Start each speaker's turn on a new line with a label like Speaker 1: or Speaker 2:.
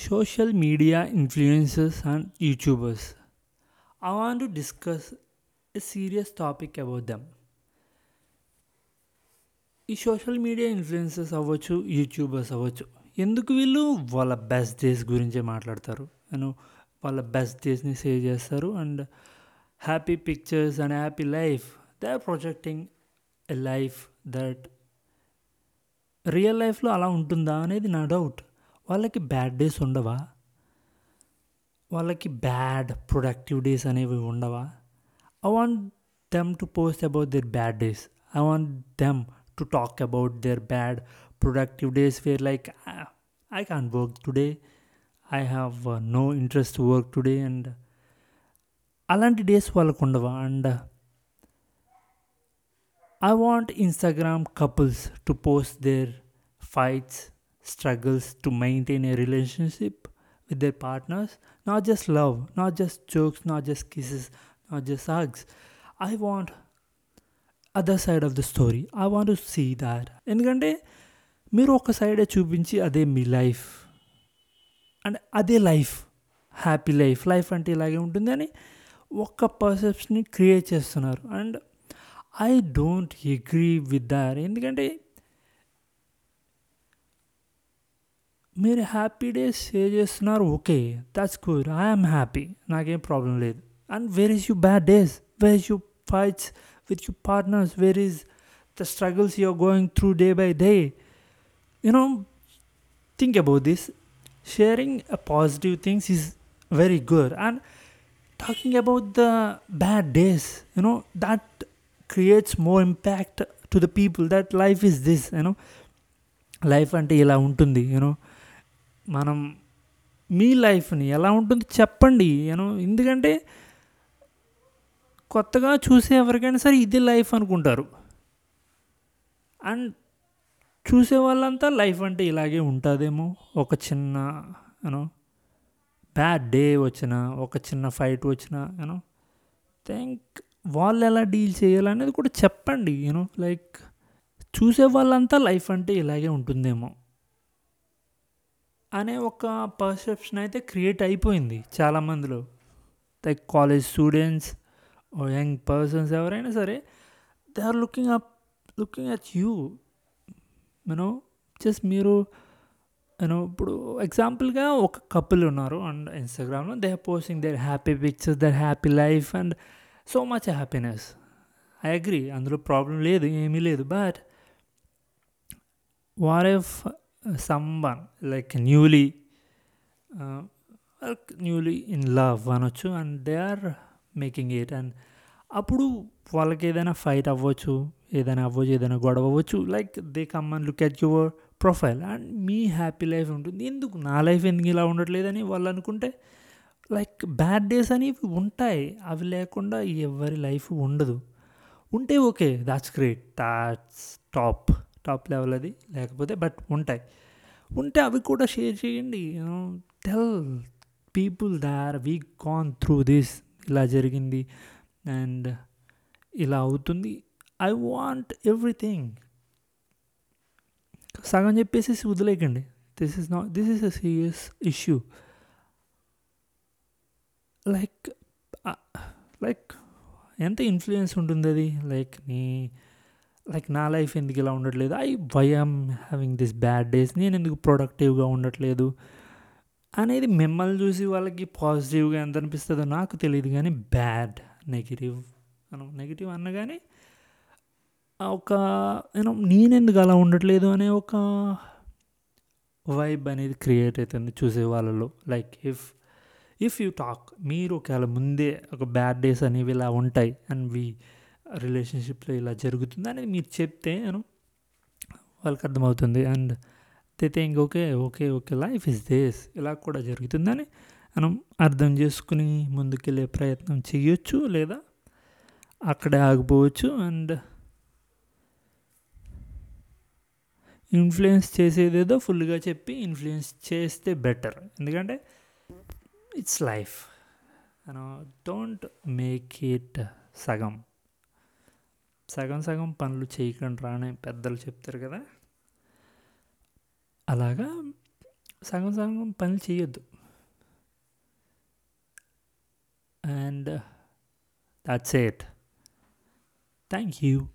Speaker 1: social media influencers and YouTubers. I want to discuss a serious topic about them. ఈ social media influencers అవ్వచ్చు YouTubers అవ్వచ్చు ఎందుకు వీళ్ళు వాళ్ళ బెస్ట్ డేస్ గురించే మాట్లాడతారు నేను వాళ్ళ బెస్ట్ డేస్ని సేవ్ చేస్తారు and happy pictures and happy life they are projecting a life that real లైఫ్లో అలా ఉంటుందా అనేది నా డౌట్ వాళ్ళకి బ్యాడ్ డేస్ ఉండవా? వాళ్ళకి బ్యాడ్ ప్రొడక్టివ్ డేస్ అనేవి ఉండవా? I want them to post about their bad days I want them to talk about their bad productive days where like I can work today I have no interest to work today and అలాంటి days వాళ్ళకు ఉండవా? And I want Instagram couples to post their fights struggles to maintain a relationship with their partners not just love not just jokes not just kisses not just hugs i want other side of the story i want to see that ఎందుకంటే మీరు ఒక సైడే చూపించి అదే మీ life and అదే life happy life life అంటే ఇలాగే ఉంటుంది అని ఒక్క పర్సెప్షన్ని క్రియేట్ చేస్తున్నారు and I don't agree with that ఎందుకంటే మీరు హ్యాపీ డేస్ షేర్ చేస్తున్నారు okay that's good I'm happy నాకేం ప్రాబ్లం లేదు and where is you bad days where is you fights with you partners where is the struggles you are going through day by day you know think about this sharing positive things is very good and talking about the bad days you know that creates more impact to the people that life is this you know life అంటే ఇలా ఉంటుంది you know మనం మీ లైఫ్ని ఎలా ఉంటుంది చెప్పండి. You know ఎందుకంటే కొత్తగా చూసే ఎవరికైనా సరే ఇది లైఫ్ అనుకుంటారు. అండ్ చూసే వాళ్ళంతా లైఫ్ అంటే ఇలాగే ఉంటుందేమో. ఒక చిన్న యూనో బ్యాడ్ డే వచ్చిన ఒక చిన్న ఫైట్ వచ్చిన యూనో థింక్ వాళ్ళు ఎలా డీల్ చేయాలనేది కూడా చెప్పండి. యూనో లైక్ చూసే వాళ్ళంతా లైఫ్ అంటే ఇలాగే ఉంటుందేమో. అనే ఒక పర్సెప్షన్ అయితే క్రియేట్ అయిపోయింది చాలామందిలో. Like college students young persons ఎవరైనా సరే they are looking up looking at you you know just మీరు యూనో ఇప్పుడు ఎగ్జాంపుల్గా ఒక కపుల్ ఉన్నారు అండ్ ఇన్స్టాగ్రామ్లో they are posting their happy pictures their happy life and so much happiness I agree అందులో problem లేదు ఏమీ లేదు but what if someone like newly newly in love అనొచ్చు and they are making it and అప్పుడు వాళ్ళకి ఏదైనా fight అవ్వచ్చు ఏదైనా అవ్వచ్చు ఏదైనా గొడవ అవ్వచ్చు like they come and look at your profile and me happy life ఉంటుంది. ఎందుకు? నా లైఫ్ ఎందుకు ఇలా ఉండట్లేదని వాళ్ళు అనుకుంటే లైక్ బ్యాడ్ డేస్ అనేవి ఉంటాయి. అవి లేకుండా ఎవరి లైఫ్ ఉండదు. ఉంటే okay that's great that's top top level అది లేకపోతే బట్ ఉంటాయి. ఉంటే అవి కూడా షేర్ చేయండి. Tell people that we can through this ఇలా జరిగింది అండ్ ఇలా అవుతుంది. ఐ వాంట్ ఎవ్రీథింగ్ సగం చెప్పేసి వదిలేకండి this is not this is a serious issue like like ఎంత ఇన్ఫ్లుయెన్స్ ఉంటుంది అది? లైక్ నీ లైక్ నా లైఫ్ ఎందుకు ఇలా ఉండట్లేదు? I why am having this bad days నేను ఎందుకు ప్రొడక్టివ్గా ఉండట్లేదు? అనేది మిమ్మల్ని చూసి వాళ్ళకి పాజిటివ్గా ఎంత అనిపిస్తుందో నాకు తెలియదు కానీ బ్యాడ్ నెగిటివ్ అను నెగిటివ్ అన్నగానే ఒక నేను నేనెందుకు అలా ఉండట్లేదు అనే ఒక వైబ్ అనేది క్రియేట్ అవుతుంది చూసే వాళ్ళలో. Like if if you talk మీరు ఒకవేళ ముందే ఒక బ్యాడ్ డేస్ అనేవి ఇలా ఉంటాయి అండ్ వీ రిలేషన్షిప్లో ఇలా జరుగుతుంది అనేది మీరు చెప్తే నేను వాళ్ళకి అర్థమవుతుంది. And they think okay okay okay life is this ఇలా కూడా జరుగుతుందని మనం అర్థం చేసుకుని ముందుకెళ్ళే ప్రయత్నం చేయొచ్చు లేదా అక్కడే ఆగిపోవచ్చు. అండ్ ఇన్ఫ్లుయెన్స్ చేసేదేదో ఫుల్గా చెప్పి ఇన్ఫ్లుయెన్స్ చేస్తే బెటర్. ఎందుకంటే it's life. Don't make it సగం. సగం సగం పనులు చేయకండి రాని పెద్దలు చెప్తారు కదా. అలాగా సగం సగం పనులు చేయొద్దు. And that's it. Thank you.